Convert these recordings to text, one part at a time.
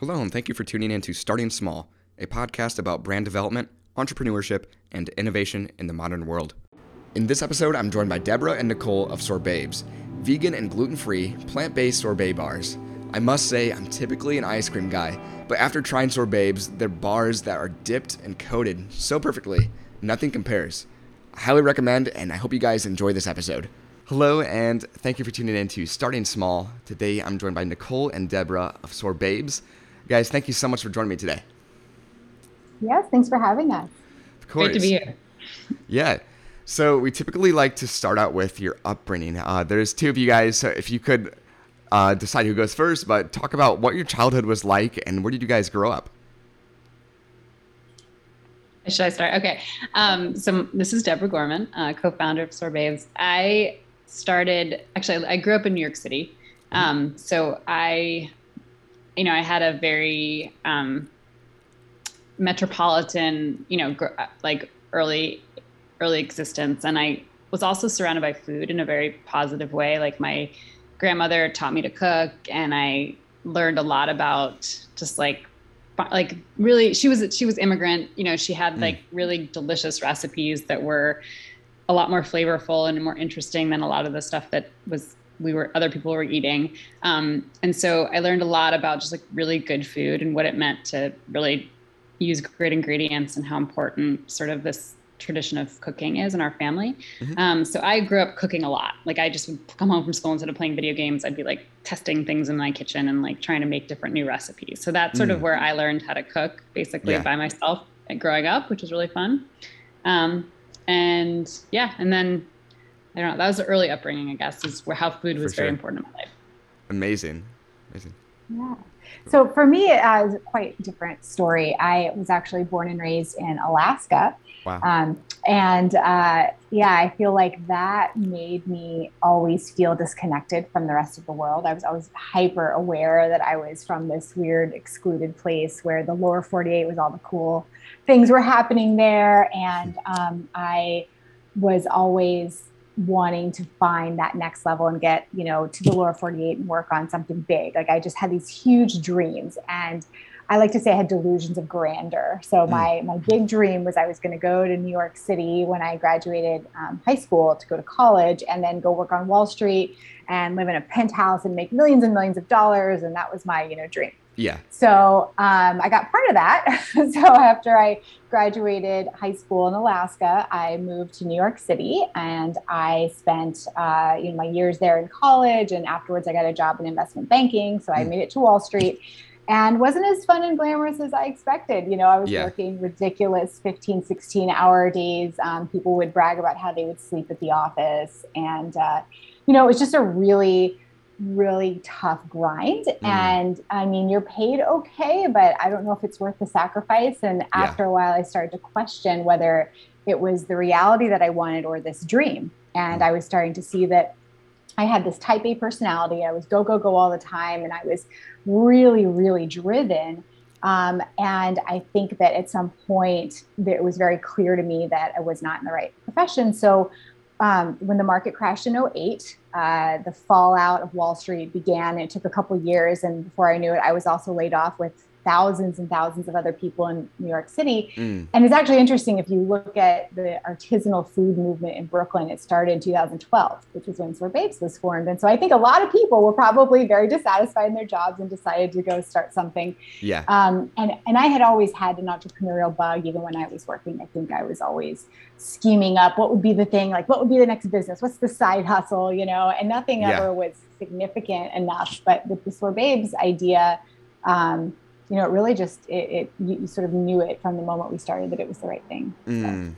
Hello, and thank you for tuning in to Starting Small, a podcast about brand development, entrepreneurship, and innovation in the modern world. In this episode, I'm joined by Deborah and Nicole of Sorbabes, vegan and gluten free, plant based sorbet bars. I must say, I'm typically an ice cream guy, but after trying Sorbabes, they're bars that are dipped and coated so perfectly, nothing compares. I highly recommend, and I hope you guys enjoy this episode. Hello, and thank you for tuning in to Starting Small. Today, I'm joined by Nicole and Deborah of Sorbabes. Guys, thank you so much for joining me today. Yes, thanks for having us. Of course. Great to be here. Yeah. So we typically like to start out with your upbringing. Uh, there's two of you guys. So if you could uh, decide who goes first, but talk about what your childhood was like and where did you guys grow up? Should I start? Okay. Um, so this is Deborah Gorman, uh, co-founder of Sorbabes. I started actually. I grew up in New York City. Um, so I, you know, I had a very um, metropolitan, you know, gr- like early, early existence, and I was also surrounded by food in a very positive way. Like my grandmother taught me to cook, and I learned a lot about just like like really she was she was immigrant. You know she had like really delicious recipes that were a lot more flavorful and more interesting than a lot of the stuff that was we were other people were eating um, and so i learned a lot about just like really good food and what it meant to really use great ingredients and how important sort of this tradition of cooking is in our family Mhm. um, so i grew up cooking a lot like i just would come home from school instead of playing video games i'd be like testing things in my kitchen and like trying to make different new recipes so that's sort Mm. of where i learned how to cook basically Yeah. by myself growing up which was really fun um, and yeah and then i don't know that was the early upbringing i guess is where how food was For very important in my life Amazing. Amazing. Yeah. So for me, uh, it's a quite different story. I was actually born and raised in Alaska. Wow. Um, and uh, yeah, I feel like that made me always feel disconnected from the rest of the world. I was always hyper aware that I was from this weird excluded place where the lower 48 was all the cool things were happening there. And um, I was always wanting to find that next level and get, you know, to the lower 48 and work on something big. Like I just had these huge dreams and I like to say I had delusions of grandeur. So my my big dream was I was going to go to New York City when I graduated um, high school to go to college and then go work on Wall Street and live in a penthouse and make millions and millions of dollars. And that was my you know dream. Yeah. So um, I got part of that. so after I graduated high school in Alaska, I moved to New York City and I spent uh, you know my years there in college. And afterwards, I got a job in investment banking. So I Mm. made it to Wall Street and wasn't as fun and glamorous as I expected. You know, I was Yeah. working ridiculous 15, 16 hour days. Um, people would brag about how they would sleep at the office. And, uh, you know, it was just a really, really tough grind. Mm. And I mean, you're paid okay, but I don't know if it's worth the sacrifice. And after a while, I started to question whether it was the reality that I wanted or this dream. And I was starting to see that I had this type A personality. I was go, go, go all the time. And I was really, really driven. Um, and I think that at some point, it was very clear to me that I was not in the right profession. So um, when the market crashed in 08, uh, the fallout of Wall Street began. It took a couple years. And before I knew it, I was also laid off with thousands and thousands of other people in New York City. Mm. And it's actually interesting if you look at the artisanal food movement in Brooklyn, it started in 2012, which was when Sorbabes was formed. And so I think a lot of people were probably very dissatisfied in their jobs and decided to go start something. Yeah. Um, and, and I had always had an entrepreneurial bug, even when I was working. I think I was always scheming up what would be the thing, like what would be the next business? What's the side hustle, you know? And nothing Yeah. ever was significant enough. But with the Sorbabes idea, um, you know, it really just it, it you, you sort of knew it from the moment we started that it was the right thing. So, Mm.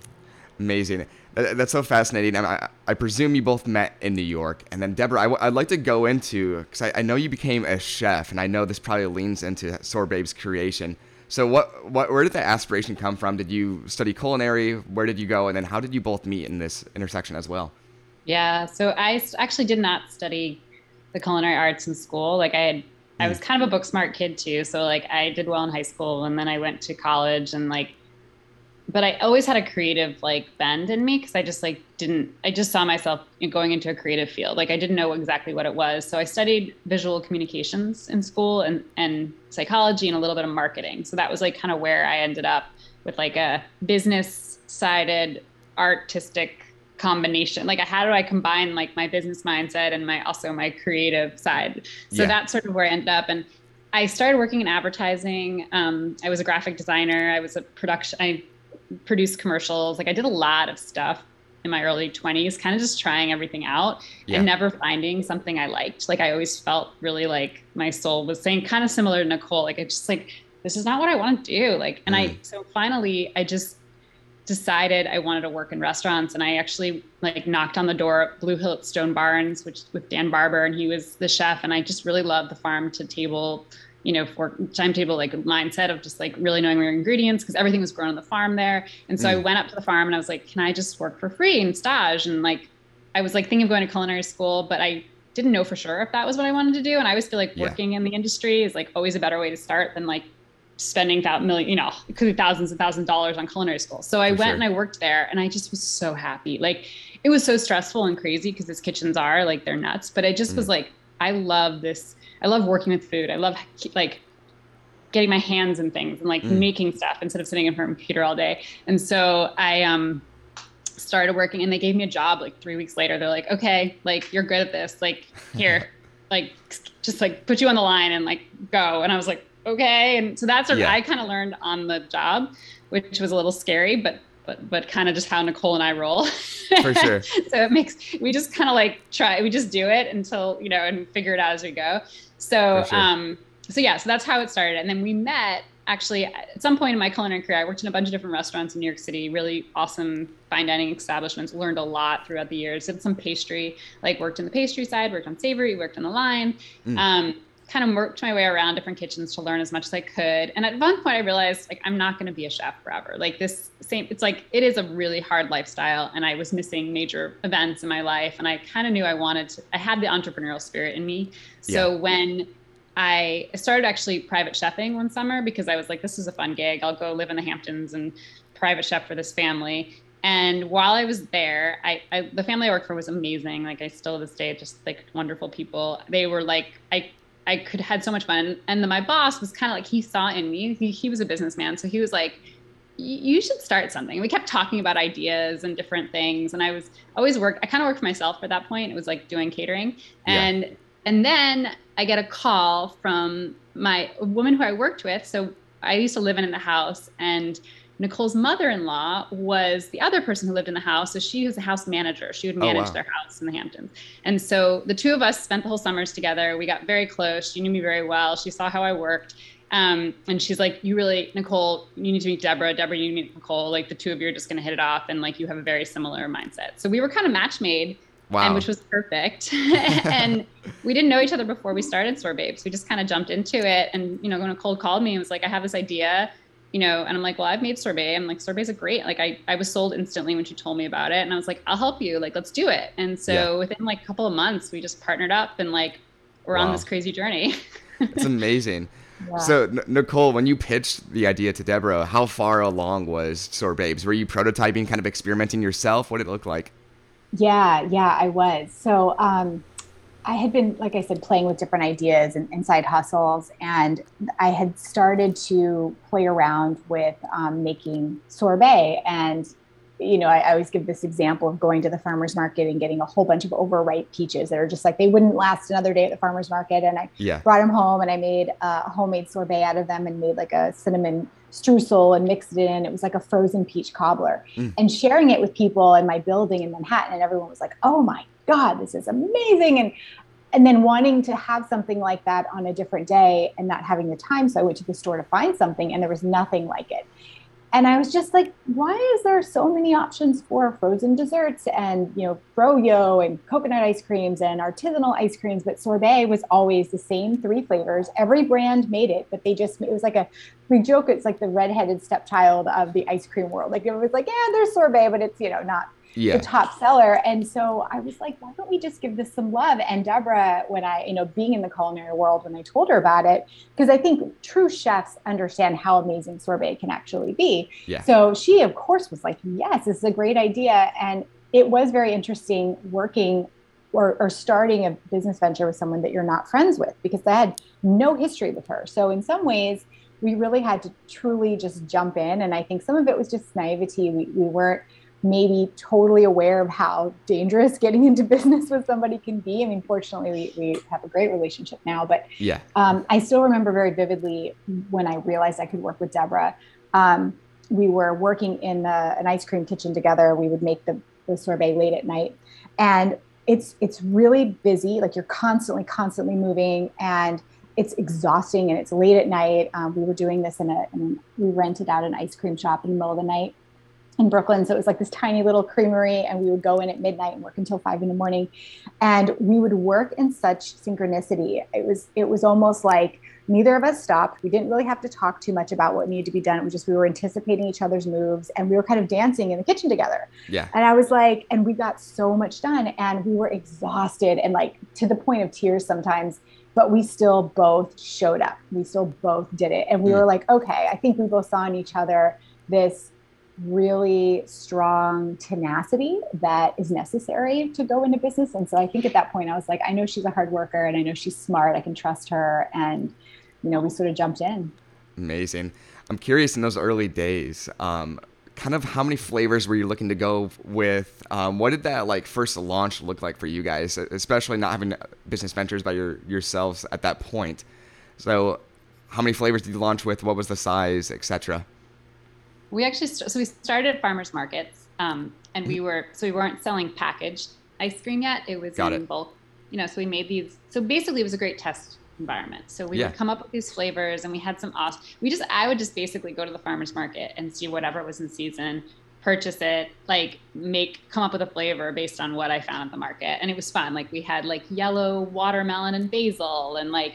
Amazing. That, that's so fascinating. I, I, I presume you both met in New York. And then, Deborah, I w- I'd like to go into, because I, I know you became a chef, and I know this probably leans into Sorbabe's creation. So, what, what, where did that aspiration come from? Did you study culinary? Where did you go? And then, how did you both meet in this intersection as well? Yeah. So I actually did not study the culinary arts in school. Like I had, I was mm. kind of a book smart kid too. So like I did well in high school and then I went to college and like but I always had a creative like bend in me because I just like didn't I just saw myself going into a creative field. Like I didn't know exactly what it was. So I studied visual communications in school and and psychology and a little bit of marketing. So that was like kind of where I ended up with like a business sided artistic combination. Like how do i combine like my business mindset and my also my creative side? So yeah. that's sort of where i ended up. And i started working in advertising. Um, i was a graphic designer. I was a production i produced commercials. Like i did a lot of stuff in my early 20s kind of just trying everything out yeah. and never finding something i liked. Like i always felt really like my soul was saying kind of similar to nicole. Like it's just like this is not what i want to do. Like and mm. i so finally i just decided I wanted to work in restaurants and I actually like knocked on the door at Blue Hill at Stone Barns, which with Dan Barber and he was the chef and I just really loved the farm to table, you know, for timetable like mindset of just like really knowing where your ingredients because everything was grown on the farm there. And so mm. I went up to the farm and I was like, can I just work for free and stage? And like I was like thinking of going to culinary school, but I didn't know for sure if that was what I wanted to do. And I always feel like working yeah. in the industry is like always a better way to start than like spending that million, you know, could be thousands and thousands of dollars on culinary school. So I For went sure. and I worked there and I just was so happy. Like it was so stressful and crazy because these kitchens are like they're nuts, but I just mm. was like, I love this. I love working with food. I love like getting my hands in things and like mm. making stuff instead of sitting in front of a computer all day. And so I um started working and they gave me a job like three weeks later. They're like, okay, like you're good at this. Like here, like just like put you on the line and like go. And I was like, okay. And so that's what yeah. I kind of learned on the job, which was a little scary, but but but kind of just how Nicole and I roll. For sure. so it makes we just kind of like try we just do it until you know and figure it out as we go. So sure. um so yeah, so that's how it started. And then we met actually at some point in my culinary career. I worked in a bunch of different restaurants in New York City, really awesome fine dining establishments. Learned a lot throughout the years. Did some pastry, like worked in the pastry side, worked on savory, worked on the line. Mm. Um, kind of worked my way around different kitchens to learn as much as I could. And at one point I realized like I'm not going to be a chef forever. Like this same it's like it is a really hard lifestyle and I was missing major events in my life and I kind of knew I wanted to I had the entrepreneurial spirit in me. So yeah. when I started actually private chefing one summer because I was like this is a fun gig. I'll go live in the Hamptons and private chef for this family. And while I was there, I, I, the family I worked for was amazing. Like I still to this day, just like wonderful people. They were like I I could had so much fun. And then my boss was kind of like he saw in me. He, he was a businessman, so he was like, "You should start something." We kept talking about ideas and different things, and I was always work. I kind of worked for myself at that point. It was like doing catering, and yeah. and then I get a call from my woman who I worked with. So I used to live in, in the house, and Nicole's mother-in-law was the other person who lived in the house. So she was the house manager. She would oh, manage oh, wow. their house in the Hamptons. And so the two of us spent the whole summers together. We got very close. She knew me very well. She saw how I worked. Um, and she's like, you really, Nicole, you need to meet Deborah. Deborah, you need to meet Nicole. Like the two of you are just going to hit it off. And like, you have a very similar mindset. So we were kind of match made. Wow. And which was perfect. and we didn't know each other before we started Sorbabes. We just kind of jumped into it. And, you know, when Nicole called me and was like, I have this idea you know, and I'm like, well, I've made sorbet. I'm like, sorbet's a great, like I, I was sold instantly when she told me about it. And I was like, I'll help you. Like, let's do it. And so yeah. within like a couple of months, we just partnered up and like, we're wow. on this crazy journey. it's amazing. Yeah. So N- Nicole, when you pitched the idea to Deborah, how far along was Soar Were you prototyping, kind of experimenting yourself? What did it look like? Yeah, yeah, I was. So, um, I had been, like I said, playing with different ideas and inside hustles, and I had started to play around with um, making sorbet. And you know, I, I, always give this example of going to the farmers market and getting a whole bunch of overripe peaches that are just like they wouldn't last another day at the farmers market. And I yeah. brought them home and I made a homemade sorbet out of them and made like a cinnamon streusel and mixed it in. It was like a frozen peach cobbler. Mm. And sharing it with people in my building in Manhattan, and everyone was like, "Oh my God, this is amazing. And and then wanting to have something like that on a different day and not having the time. So I went to the store to find something and there was nothing like it. And I was just like, why is there so many options for frozen desserts and, you know, froyo and coconut ice creams and artisanal ice creams? But sorbet was always the same three flavors. Every brand made it, but they just, it was like a, we joke, it's like the redheaded stepchild of the ice cream world. Like it was like, yeah, there's sorbet, but it's, you know, not yeah. the top seller. And so I was like, why don't we just give this some love? And Deborah, when I, you know, being in the culinary world, when I told her about it, because I think true chefs understand how amazing sorbet can actually be. Yeah. So she, of course, was like, yes, this is a great idea. And it was very interesting working or, or, starting a business venture with someone that you're not friends with because I had no history with her. So in some ways, we really had to truly just jump in. And I think some of it was just naivety. We, we weren't maybe totally aware of how dangerous getting into business with somebody can be. I mean, fortunately, we, we have a great relationship now, but yeah, um, I still remember very vividly when I realized I could work with Deborah. Um, we were working in the, an ice cream kitchen together. We would make the, the sorbet late at night, and it's it's really busy. Like you're constantly, constantly moving, and it's exhausting and it's late at night. Um, we were doing this in a, in, we rented out an ice cream shop in the middle of the night in Brooklyn. So it was like this tiny little creamery, and we would go in at midnight and work until five in the morning. And we would work in such synchronicity. It was it was almost like neither of us stopped. We didn't really have to talk too much about what needed to be done. It was just we were anticipating each other's moves and we were kind of dancing in the kitchen together. Yeah. And I was like, and we got so much done and we were exhausted and like to the point of tears sometimes but we still both showed up. We still both did it. And we mm. were like, okay, I think we both saw in each other this really strong tenacity that is necessary to go into business. And so I think at that point I was like, I know she's a hard worker and I know she's smart. I can trust her. And, you know, we sort of jumped in. Amazing. I'm curious in those early days, um, kind of how many flavors were you looking to go with? Um, what did that like first launch look like for you guys, especially not having business ventures by your yourselves at that point? So, how many flavors did you launch with? What was the size, etc.? We actually st- so we started at farmers markets, um, and we mm-hmm. were so we weren't selling packaged ice cream yet. It was Got in it. bulk, you know. So we made these. So basically, it was a great test environment. So we yeah. would come up with these flavors and we had some awesome, we just, I would just basically go to the farmer's market and see whatever was in season, purchase it, like make, come up with a flavor based on what I found at the market. And it was fun. Like we had like yellow watermelon and basil and like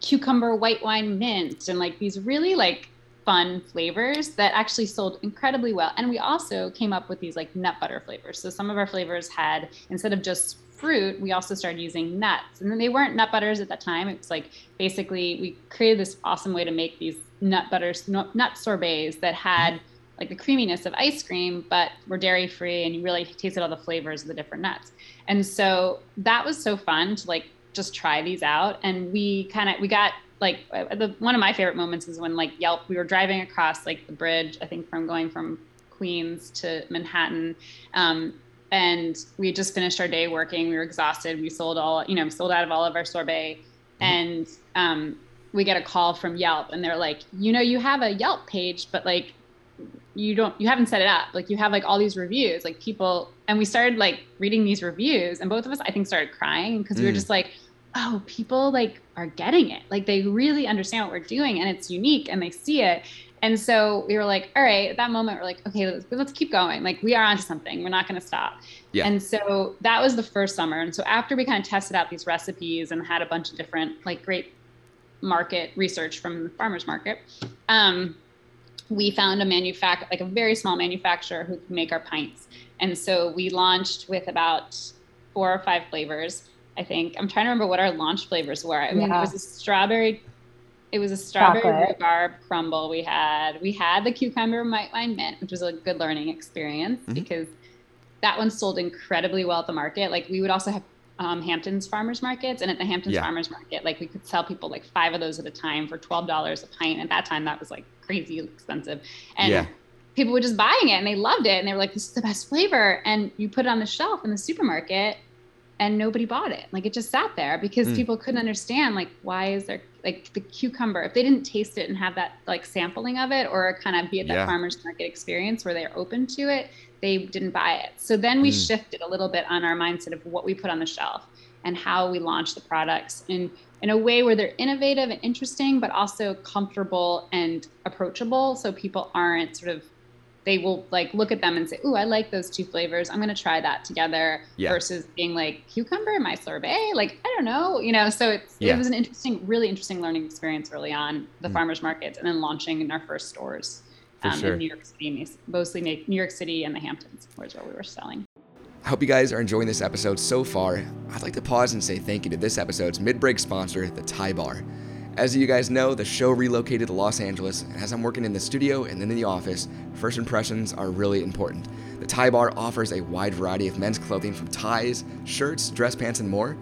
cucumber white wine mint and like these really like fun flavors that actually sold incredibly well. And we also came up with these like nut butter flavors. So some of our flavors had, instead of just fruit, we also started using nuts. And then they weren't nut butters at that time. It was like basically we created this awesome way to make these nut butters, nut sorbets that had like the creaminess of ice cream, but were dairy free and you really tasted all the flavors of the different nuts. And so that was so fun to like just try these out. And we kind of, we got like uh, the, one of my favorite moments is when like Yelp, we were driving across like the bridge, I think from going from Queens to Manhattan. Um, and we just finished our day working. We were exhausted. We sold all, you know, sold out of all of our sorbet, mm-hmm. and um, we get a call from Yelp, and they're like, you know, you have a Yelp page, but like, you don't, you haven't set it up. Like, you have like all these reviews, like people, and we started like reading these reviews, and both of us, I think, started crying because mm. we were mm. just like, oh, people like are getting it. Like they really understand what we're doing, and it's unique, and they see it, and so we were like, all right, at that moment, we're like, okay, let's, let's keep going. Like, we are onto something. We're not going to stop. Yeah. And so that was the first summer. And so after we kind of tested out these recipes and had a bunch of different, like, great market research from the farmer's market, um, we found a manufacturer, like a very small manufacturer who could make our pints. And so we launched with about four or five flavors. I think I'm trying to remember what our launch flavors were. I mean, yeah. it was a strawberry it was a strawberry Chocolate. rhubarb crumble we had. We had the cucumber white wine mint, which was a good learning experience mm-hmm. because that one sold incredibly well at the market. Like we would also have um, Hamptons farmers markets, and at the Hamptons yeah. farmers market, like we could sell people like five of those at a time for twelve dollars a pint. At that time, that was like crazy expensive, and yeah. people were just buying it and they loved it, and they were like, "This is the best flavor." And you put it on the shelf in the supermarket, and nobody bought it. Like it just sat there because mm. people couldn't understand like why is there like the cucumber if they didn't taste it and have that like sampling of it or kind of be at that yeah. farmers market experience where they're open to it, they didn't buy it. So then we mm. shifted a little bit on our mindset of what we put on the shelf and how we launch the products in in a way where they're innovative and interesting, but also comfortable and approachable, so people aren't sort of they will like look at them and say, "Ooh, I like those two flavors. I'm going to try that together." Yeah. Versus being like cucumber in my sorbet, like I don't know, you know. So it's yeah. it was an interesting, really interesting learning experience early on the mm. farmers markets, and then launching in our first stores. um, sure. in New York City, mostly New York City and the Hamptons, was where we were selling. I hope you guys are enjoying this episode so far. I'd like to pause and say thank you to this episode's mid break sponsor, the Tie Bar. As you guys know, the show relocated to Los Angeles, and as I'm working in the studio and then in the office, first impressions are really important. The Tie Bar offers a wide variety of men's clothing from ties, shirts, dress pants, and more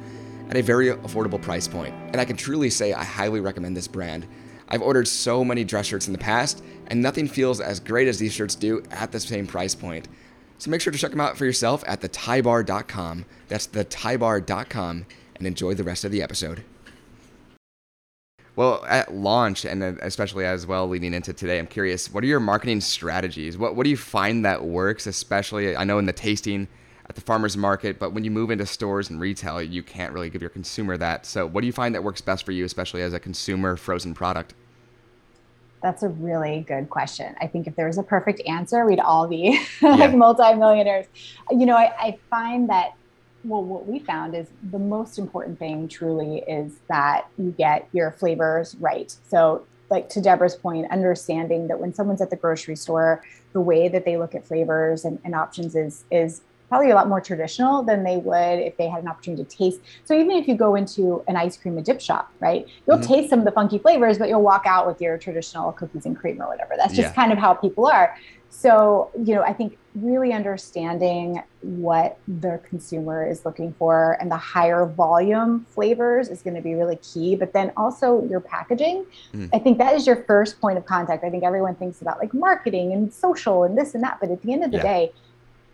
at a very affordable price point. And I can truly say I highly recommend this brand. I've ordered so many dress shirts in the past, and nothing feels as great as these shirts do at the same price point. So make sure to check them out for yourself at thetiebar.com. That's thetiebar.com, and enjoy the rest of the episode. Well, at launch, and especially as well leading into today, I'm curious, what are your marketing strategies? What, what do you find that works, especially, I know in the tasting at the farmer's market, but when you move into stores and retail, you can't really give your consumer that. So, what do you find that works best for you, especially as a consumer frozen product? That's a really good question. I think if there was a perfect answer, we'd all be like yeah. multimillionaires. You know, I, I find that well, what we found is the most important thing truly is that you get your flavors right. So, like to Deborah's point, understanding that when someone's at the grocery store, the way that they look at flavors and, and options is is probably a lot more traditional than they would if they had an opportunity to taste. So even if you go into an ice cream and dip shop, right, you'll mm-hmm. taste some of the funky flavors, but you'll walk out with your traditional cookies and cream or whatever. That's just yeah. kind of how people are. So, you know, I think really understanding what the consumer is looking for and the higher volume flavors is going to be really key. But then also your packaging, mm. I think that is your first point of contact. I think everyone thinks about like marketing and social and this and that. But at the end of the yeah. day,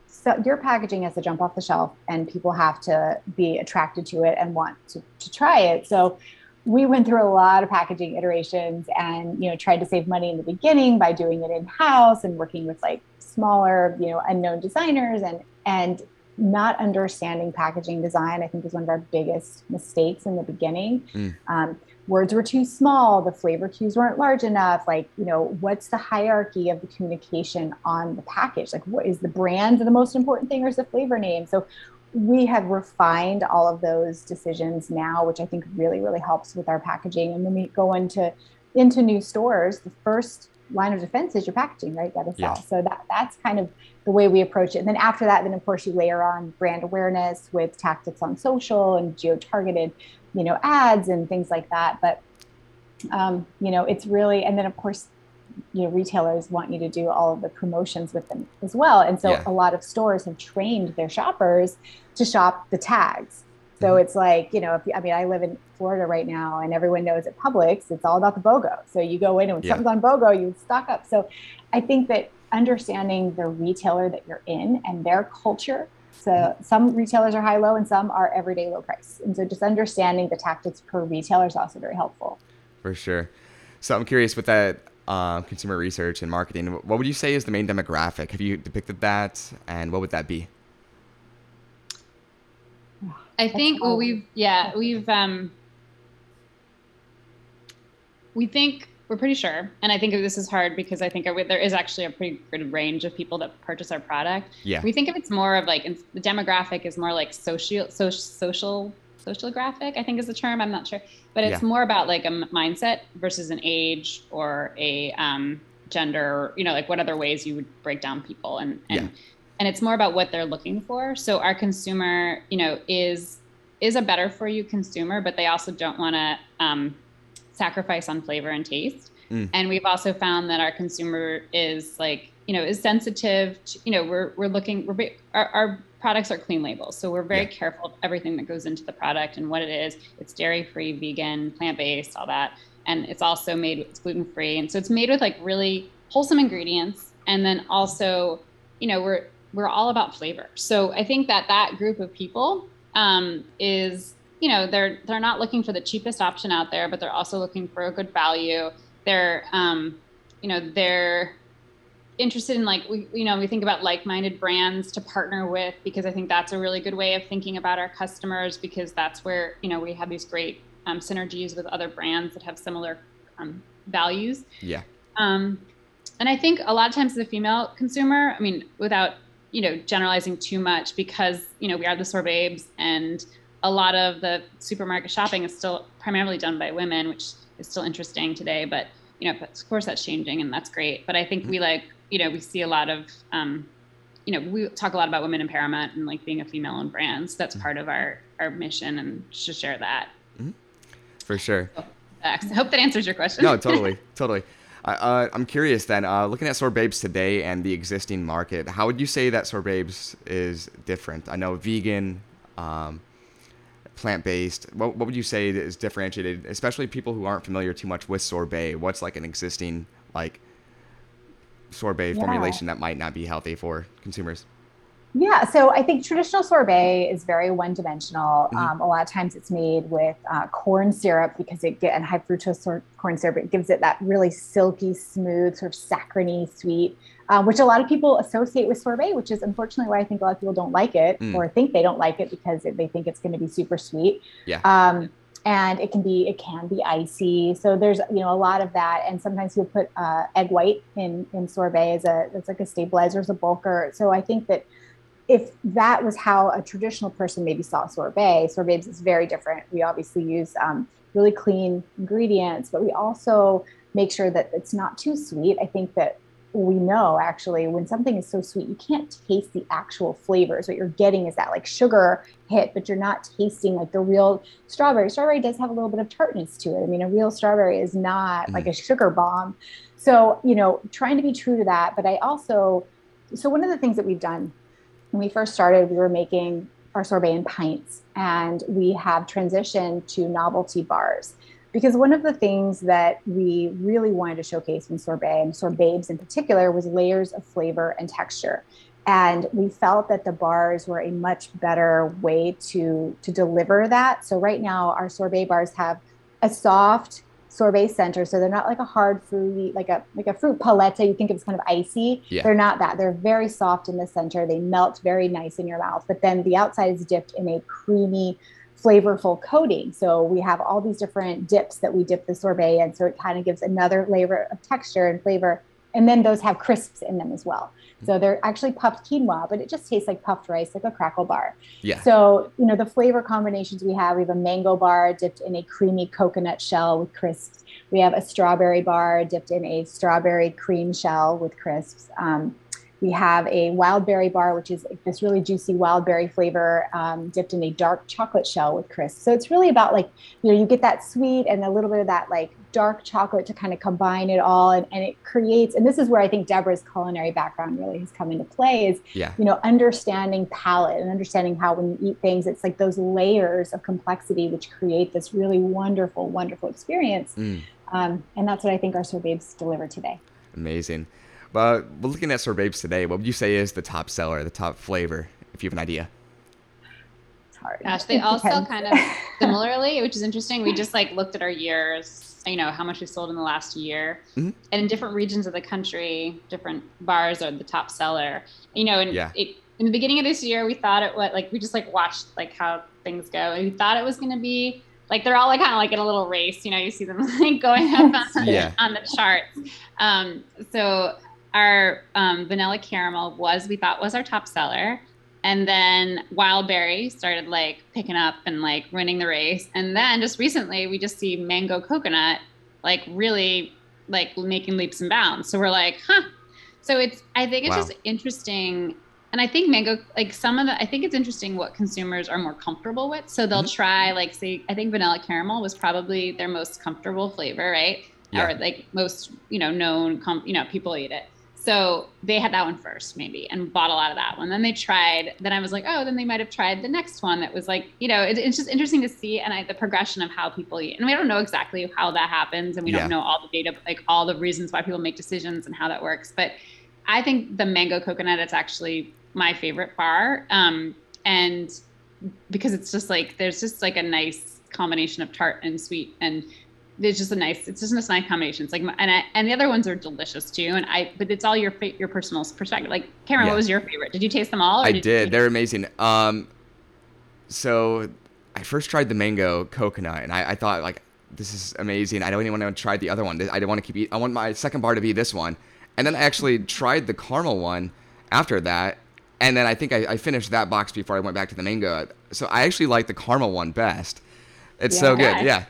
so your packaging has to jump off the shelf and people have to be attracted to it and want to, to try it. So we went through a lot of packaging iterations and you know tried to save money in the beginning by doing it in house and working with like smaller you know unknown designers and and not understanding packaging design i think is one of our biggest mistakes in the beginning. Mm. um, words were too small the flavor cues weren't large enough like you know what's the hierarchy of the communication on the package? Like what is the brand the most important thing or is the flavor name? So we have refined all of those decisions now, which I think really, really helps with our packaging. And when we go into into new stores, the first line of defense is your packaging, right? Got to sell. Yeah. So that that's kind of the way we approach it. And then after that, then of course you layer on brand awareness with tactics on social and geo targeted, you know, ads and things like that. But um, you know, it's really and then of course you know retailers want you to do all of the promotions with them as well and so yeah. a lot of stores have trained their shoppers to shop the tags so mm-hmm. it's like you know if, i mean i live in florida right now and everyone knows at publix it's all about the bogo so you go in and when yeah. something's on bogo you stock up so i think that understanding the retailer that you're in and their culture so mm-hmm. some retailers are high low and some are everyday low price and so just understanding the tactics per retailer is also very helpful for sure so i'm curious with that uh, consumer research and marketing, what would you say is the main demographic? Have you depicted that, and what would that be? I think well, we've yeah we've um, we think we're pretty sure, and I think this is hard because I think there is actually a pretty good range of people that purchase our product. Yeah, we think if it's more of like the demographic is more like social social social social graphic. I think is the term. I'm not sure but it's yeah. more about like a mindset versus an age or a um, gender you know like what other ways you would break down people and and yeah. and it's more about what they're looking for so our consumer you know is is a better for you consumer but they also don't want to um, sacrifice on flavor and taste mm. and we've also found that our consumer is like you know is sensitive to, you know we're we're looking we're our, our products are clean labels. So we're very yeah. careful of everything that goes into the product and what it is. It's dairy free, vegan, plant based, all that. And it's also made, it's gluten free. And so it's made with like really wholesome ingredients. And then also, you know, we're, we're all about flavor. So I think that that group of people um, is, you know, they're, they're not looking for the cheapest option out there, but they're also looking for a good value. They're, um, you know, they're, interested in like we you know we think about like-minded brands to partner with because I think that's a really good way of thinking about our customers because that's where you know we have these great um, synergies with other brands that have similar um, values. Yeah. Um, and I think a lot of times the female consumer, I mean, without you know generalizing too much, because you know we are the sorbabes and a lot of the supermarket shopping is still primarily done by women, which is still interesting today, but you know, of course that's changing and that's great. But I think we like, you know, we see a lot of, um, you know, we talk a lot about women empowerment and like being a female owned brands. That's mm-hmm. part of our, our mission and to share that. Mm-hmm. For sure. So, I hope that answers your question. No, totally. totally. Uh, I'm curious then, uh, looking at Sorbabes today and the existing market, how would you say that Sorbabes is different? I know vegan, um, plant based. What, what would you say is differentiated, especially people who aren't familiar too much with sorbet? What's like an existing like sorbet yeah. formulation that might not be healthy for consumers? Yeah, so I think traditional sorbet is very one dimensional. Mm-hmm. Um, a lot of times it's made with uh, corn syrup because it get and high fructose sor- corn syrup. It gives it that really silky, smooth, sort of saccharine sweet, uh, which a lot of people associate with sorbet, which is unfortunately why I think a lot of people don't like it mm. or think they don't like it because it, they think it's going to be super sweet. Yeah. Um, and it can be it can be icy so there's you know a lot of that and sometimes you'll put uh, egg white in in sorbet as a it's like a stabilizer as a bulker so i think that if that was how a traditional person maybe saw sorbet, sorbet is very different. We obviously use um, really clean ingredients, but we also make sure that it's not too sweet. I think that we know actually when something is so sweet, you can't taste the actual flavors. What you're getting is that like sugar hit, but you're not tasting like the real strawberry. Strawberry does have a little bit of tartness to it. I mean, a real strawberry is not mm. like a sugar bomb. So, you know, trying to be true to that. But I also, so one of the things that we've done when we first started, we were making our sorbet in pints, and we have transitioned to novelty bars. Because one of the things that we really wanted to showcase in sorbet, and sorbabes in particular, was layers of flavor and texture. And we felt that the bars were a much better way to, to deliver that. So, right now, our sorbet bars have a soft, sorbet center. So they're not like a hard fruity, like a like a fruit palette. You think it's kind of icy. Yeah. They're not that. They're very soft in the center. They melt very nice in your mouth. But then the outside is dipped in a creamy, flavorful coating. So we have all these different dips that we dip the sorbet in. So it kind of gives another layer of texture and flavor. And then those have crisps in them as well. So they're actually puffed quinoa, but it just tastes like puffed rice, like a crackle bar. Yeah. So, you know, the flavor combinations we have, we have a mango bar dipped in a creamy coconut shell with crisps. We have a strawberry bar dipped in a strawberry cream shell with crisps. Um, we have a wild berry bar, which is this really juicy wild berry flavor um, dipped in a dark chocolate shell with crisps. So it's really about like, you know, you get that sweet and a little bit of that like dark chocolate to kind of combine it all. And, and it creates, and this is where I think Deborah's culinary background really has come into play is, yeah. you know, understanding palate and understanding how when you eat things, it's like those layers of complexity which create this really wonderful, wonderful experience. Mm. Um, and that's what I think our sorbets deliver today. Amazing. But looking at sorbets today, what would you say is the top seller, the top flavor, if you have an idea? It's hard. Gosh, they all sell kind of similarly, which is interesting. We just like looked at our years, you know, how much we sold in the last year. Mm-hmm. And in different regions of the country, different bars are the top seller. You know, and yeah. it, in the beginning of this year, we thought it was like we just like watched like how things go. And we thought it was going to be like they're all like kind of like in a little race. You know, you see them like going up on, yeah. on the charts. Um, so our um, vanilla caramel was we thought was our top seller. And then wild berry started like picking up and like winning the race. And then just recently we just see mango coconut like really like making leaps and bounds. So we're like huh. So it's i think it's wow. just interesting. And i think mango like some of the i think it's interesting what consumers are more comfortable with. So they'll mm-hmm. try like say i think vanilla caramel was probably their most comfortable flavor right? Yeah. or like most you know known com- you know people eat it so they had that one first, maybe, and bought a lot of that one. Then they tried. Then I was like, oh, then they might have tried the next one that was like, you know, it, it's just interesting to see and I, the progression of how people eat. And we don't know exactly how that happens, and we yeah. don't know all the data, like all the reasons why people make decisions and how that works. But I think the mango coconut is actually my favorite bar, um, and because it's just like there's just like a nice combination of tart and sweet and it's just a nice it's just a nice combination. It's like and I, and the other ones are delicious too. And i but it's all your your personal perspective. Like Cameron, yeah. what was your favorite? Did you taste them all i did, did. they're amazing. Um so i first tried the mango coconut and i, I thought like this is amazing. I don't even want to try the other one. I don't want to keep eating i want my second bar to be this one. And then i actually tried the caramel one after that. And then i think I, I finished that box before i went back to the mango. So i actually like the caramel one best. It's yeah. so good. Yeah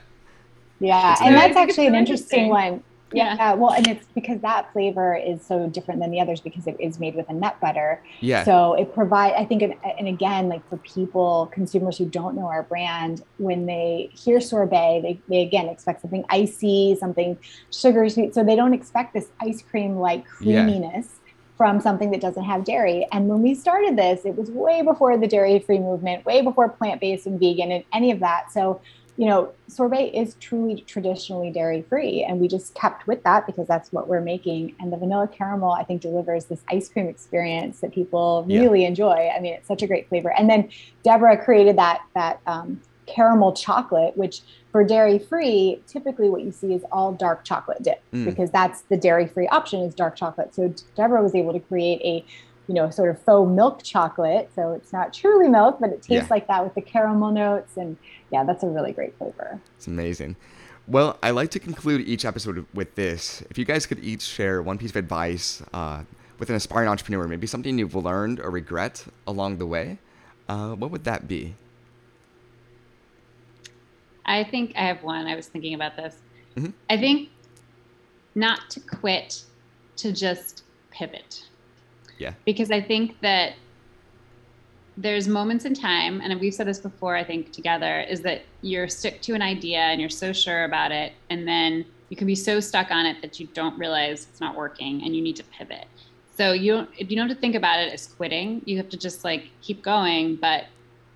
yeah, and that's actually an interesting, interesting one. Yeah. yeah. Uh, well, and it's because that flavor is so different than the others because it is made with a nut butter. Yeah. So it provide, I think, and, and again, like for people, consumers who don't know our brand, when they hear sorbet, they, they again expect something icy, something sugary sweet. So they don't expect this ice cream like creaminess. Yeah from something that doesn't have dairy. And when we started this, it was way before the dairy free movement, way before plant based and vegan and any of that. So you know, sorbet is truly traditionally dairy free. And we just kept with that because that's what we're making. And the vanilla caramel, I think, delivers this ice cream experience that people really yeah. enjoy. I mean, it's such a great flavor. And then Deborah created that, that um, caramel chocolate, which for dairy free, typically what you see is all dark chocolate dip mm. because that's the dairy free option is dark chocolate. So Deborah was able to create a you know, sort of faux milk chocolate. So it's not truly milk, but it tastes yeah. like that with the caramel notes. And yeah, that's a really great flavor. It's amazing. Well, I like to conclude each episode with this. If you guys could each share one piece of advice uh, with an aspiring entrepreneur, maybe something you've learned or regret along the way, uh, what would that be? I think I have one. I was thinking about this. Mm-hmm. I think not to quit, to just pivot. Yeah. Because I think that there's moments in time, and we've said this before, I think together, is that you're stuck to an idea and you're so sure about it, and then you can be so stuck on it that you don't realize it's not working and you need to pivot. So you don't you don't have to think about it as quitting. You have to just like keep going, but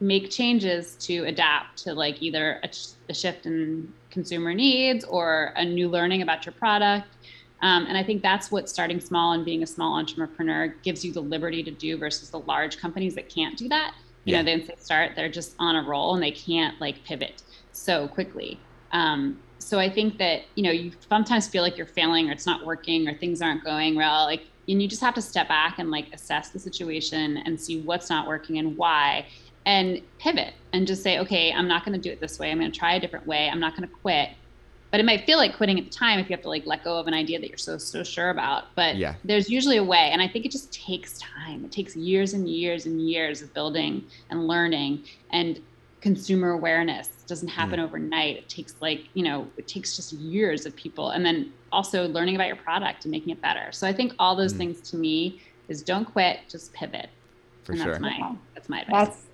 make changes to adapt to like either a, a shift in consumer needs or a new learning about your product um, and I think that's what starting small and being a small entrepreneur gives you the liberty to do versus the large companies that can't do that. You yeah. know, they start, they're just on a roll and they can't like pivot so quickly. Um, so I think that, you know, you sometimes feel like you're failing or it's not working or things aren't going well. Like, and you just have to step back and like assess the situation and see what's not working and why and pivot and just say, okay, I'm not going to do it this way. I'm going to try a different way. I'm not going to quit but it might feel like quitting at the time if you have to like let go of an idea that you're so so sure about but yeah. there's usually a way and i think it just takes time it takes years and years and years of building and learning and consumer awareness doesn't happen mm. overnight it takes like you know it takes just years of people and then also learning about your product and making it better so i think all those mm. things to me is don't quit just pivot for and sure that's my that's my advice that's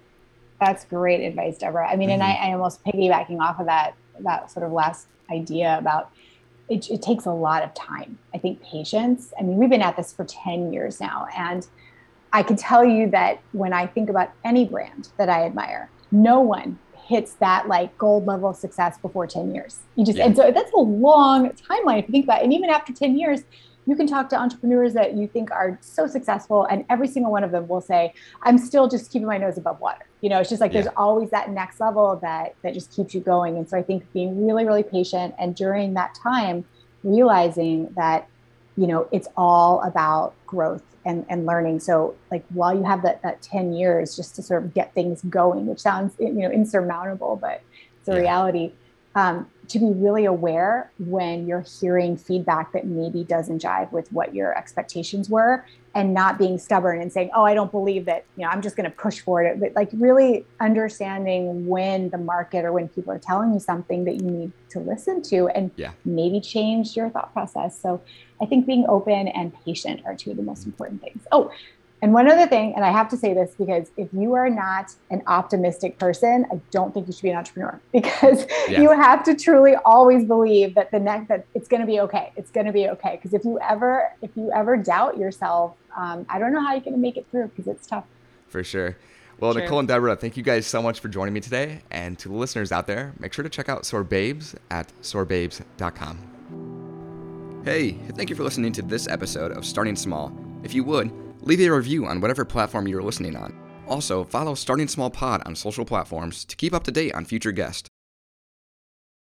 that's great advice deborah i mean mm-hmm. and I, I almost piggybacking off of that that sort of last idea about it, it takes a lot of time. I think patience. I mean, we've been at this for 10 years now. And I can tell you that when I think about any brand that I admire, no one hits that like gold level of success before 10 years. You just, yeah. and so that's a long timeline if you think about it. And even after 10 years, you can talk to entrepreneurs that you think are so successful and every single one of them will say i'm still just keeping my nose above water you know it's just like yeah. there's always that next level that that just keeps you going and so i think being really really patient and during that time realizing that you know it's all about growth and, and learning so like while you have that, that 10 years just to sort of get things going which sounds you know insurmountable but it's a yeah. reality um, to be really aware when you're hearing feedback that maybe doesn't jive with what your expectations were and not being stubborn and saying oh i don't believe that you know i'm just going to push for it. But like really understanding when the market or when people are telling you something that you need to listen to and yeah. maybe change your thought process. So i think being open and patient are two of the most important things. Oh and one other thing, and I have to say this because if you are not an optimistic person, I don't think you should be an entrepreneur because yeah. you have to truly always believe that the next that it's going to be okay. It's going to be okay. Because if you ever if you ever doubt yourself, um, I don't know how you're going to make it through because it's tough. For sure. Well, sure. Nicole and Deborah, thank you guys so much for joining me today. And to the listeners out there, make sure to check out Sorbabes at sorbabes.com. Hey, thank you for listening to this episode of Starting Small. If you would, Leave a review on whatever platform you're listening on. Also, follow Starting Small Pod on social platforms to keep up to date on future guests.